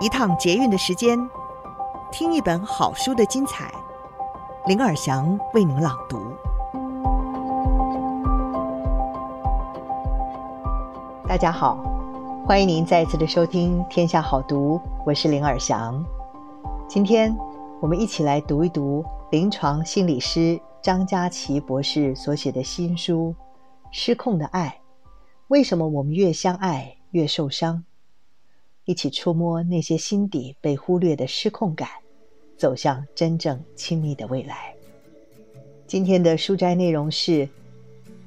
一趟捷运的时间，听一本好书的精彩。林尔祥为您朗读。大家好，欢迎您再次的收听《天下好读》，我是林尔祥。今天我们一起来读一读临床心理师张佳琪博士所写的新书《失控的爱》，为什么我们越相爱越受伤？一起触摸那些心底被忽略的失控感，走向真正亲密的未来。今天的书斋内容是：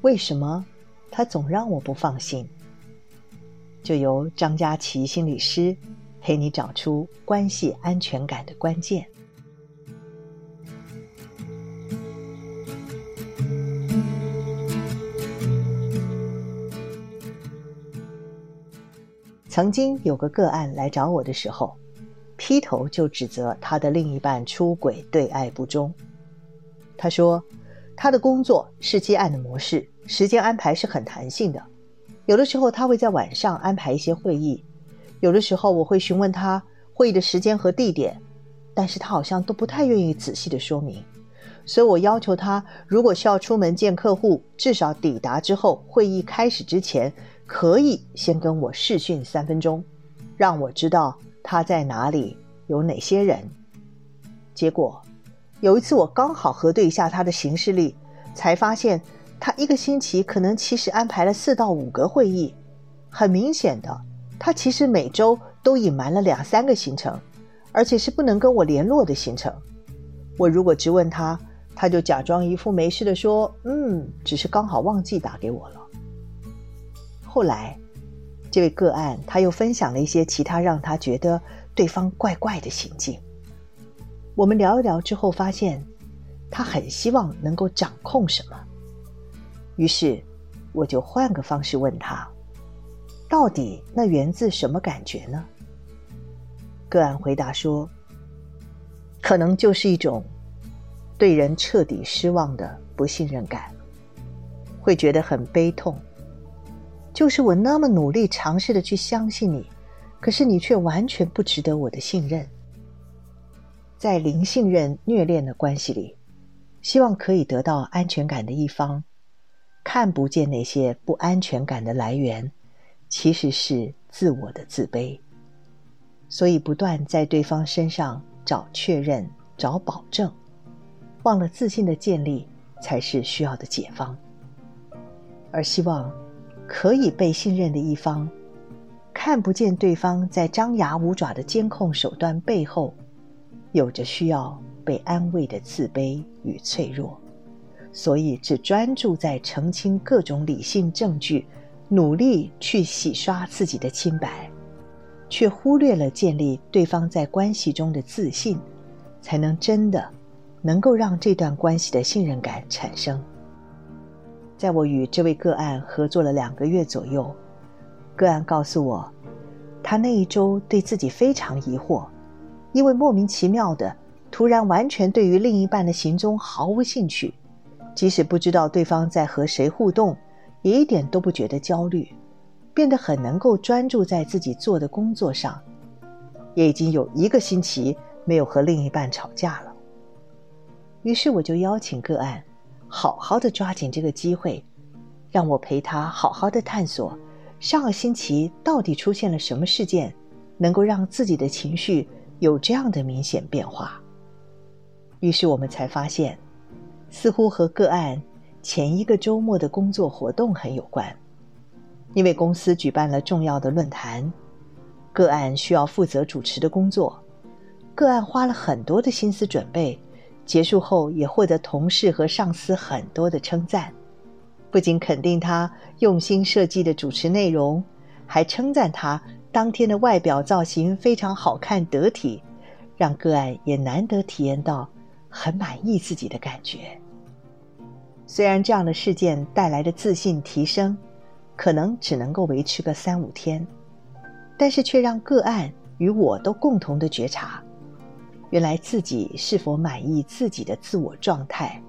为什么他总让我不放心？就由张佳琪心理师陪你找出关系安全感的关键。曾经有个个案来找我的时候，劈头就指责他的另一半出轨、对爱不忠。他说，他的工作是接案的模式，时间安排是很弹性的。有的时候他会在晚上安排一些会议，有的时候我会询问他会议的时间和地点，但是他好像都不太愿意仔细的说明。所以我要求他，如果需要出门见客户，至少抵达之后，会议开始之前。可以先跟我视讯三分钟，让我知道他在哪里，有哪些人。结果有一次我刚好核对一下他的行事历，才发现他一个星期可能其实安排了四到五个会议。很明显的，他其实每周都隐瞒了两三个行程，而且是不能跟我联络的行程。我如果直问他，他就假装一副没事的说：“嗯，只是刚好忘记打给我了。”后来，这位个案他又分享了一些其他让他觉得对方怪怪的行径。我们聊一聊之后，发现他很希望能够掌控什么。于是，我就换个方式问他：到底那源自什么感觉呢？个案回答说：可能就是一种对人彻底失望的不信任感，会觉得很悲痛。就是我那么努力尝试的去相信你，可是你却完全不值得我的信任。在零信任虐恋的关系里，希望可以得到安全感的一方，看不见那些不安全感的来源，其实是自我的自卑。所以不断在对方身上找确认、找保证，忘了自信的建立才是需要的解方，而希望。可以被信任的一方，看不见对方在张牙舞爪的监控手段背后，有着需要被安慰的自卑与脆弱，所以只专注在澄清各种理性证据，努力去洗刷自己的清白，却忽略了建立对方在关系中的自信，才能真的能够让这段关系的信任感产生。在我与这位个案合作了两个月左右，个案告诉我，他那一周对自己非常疑惑，因为莫名其妙的突然完全对于另一半的行踪毫无兴趣，即使不知道对方在和谁互动，也一点都不觉得焦虑，变得很能够专注在自己做的工作上，也已经有一个星期没有和另一半吵架了。于是我就邀请个案。好好的抓紧这个机会，让我陪他好好的探索上个星期到底出现了什么事件，能够让自己的情绪有这样的明显变化。于是我们才发现，似乎和个案前一个周末的工作活动很有关，因为公司举办了重要的论坛，个案需要负责主持的工作，个案花了很多的心思准备。结束后，也获得同事和上司很多的称赞，不仅肯定他用心设计的主持内容，还称赞他当天的外表造型非常好看得体，让个案也难得体验到很满意自己的感觉。虽然这样的事件带来的自信提升，可能只能够维持个三五天，但是却让个案与我都共同的觉察。原来自己是否满意自己的自我状态，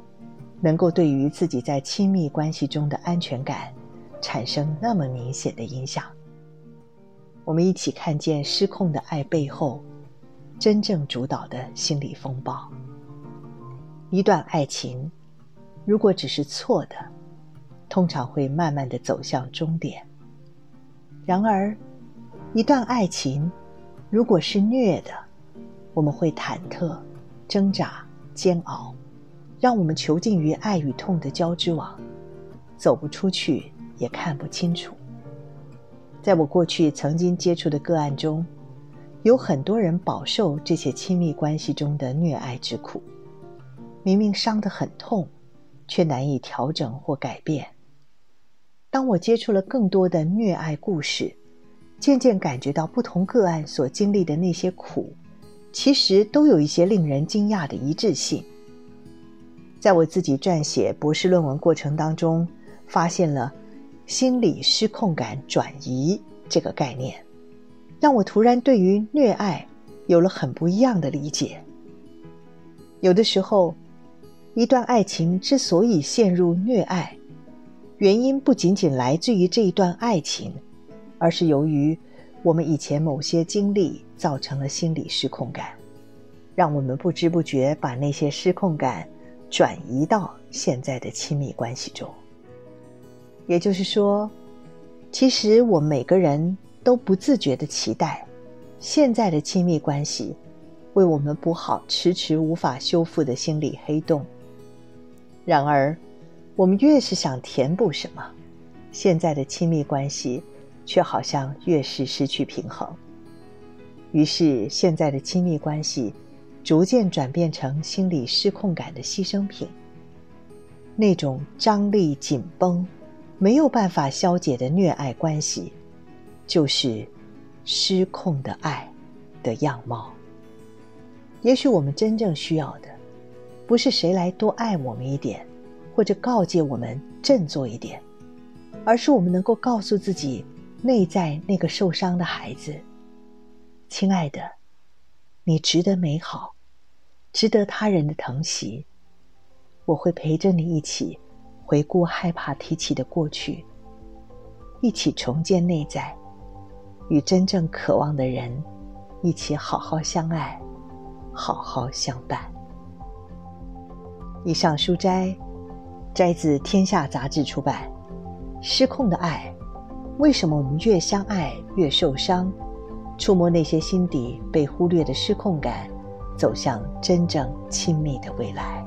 能够对于自己在亲密关系中的安全感产生那么明显的影响。我们一起看见失控的爱背后真正主导的心理风暴。一段爱情，如果只是错的，通常会慢慢的走向终点。然而，一段爱情如果是虐的，我们会忐忑、挣扎、煎熬，让我们囚禁于爱与痛的交织网，走不出去，也看不清楚。在我过去曾经接触的个案中，有很多人饱受这些亲密关系中的虐爱之苦。明明伤得很痛，却难以调整或改变。当我接触了更多的虐爱故事，渐渐感觉到不同个案所经历的那些苦，其实都有一些令人惊讶的一致性。在我自己撰写博士论文过程当中，发现了。心理失控感转移这个概念，让我突然对于虐爱有了很不一样的理解。有的时候，一段爱情之所以陷入虐爱，原因不仅仅来自于这一段爱情，而是由于我们以前某些经历造成了心理失控感，让我们不知不觉把那些失控感转移到现在的亲密关系中。也就是说，其实我们每个人都不自觉地期待现在的亲密关系为我们补好迟迟无法修复的心理黑洞。然而，我们越是想填补什么，现在的亲密关系却好像越是失去平衡。于是，现在的亲密关系逐渐转变成心理失控感的牺牲品，那种张力紧绷。没有办法消解的虐爱关系，就是失控的爱的样貌。也许我们真正需要的，不是谁来多爱我们一点，或者告诫我们振作一点，而是我们能够告诉自己内在那个受伤的孩子：“亲爱的，你值得美好，值得他人的疼惜，我会陪着你一起。”回顾害怕提起的过去，一起重建内在，与真正渴望的人一起好好相爱，好好相伴。以上书摘摘自《天下》杂志出版，《失控的爱》，为什么我们越相爱越受伤？触摸那些心底被忽略的失控感，走向真正亲密的未来。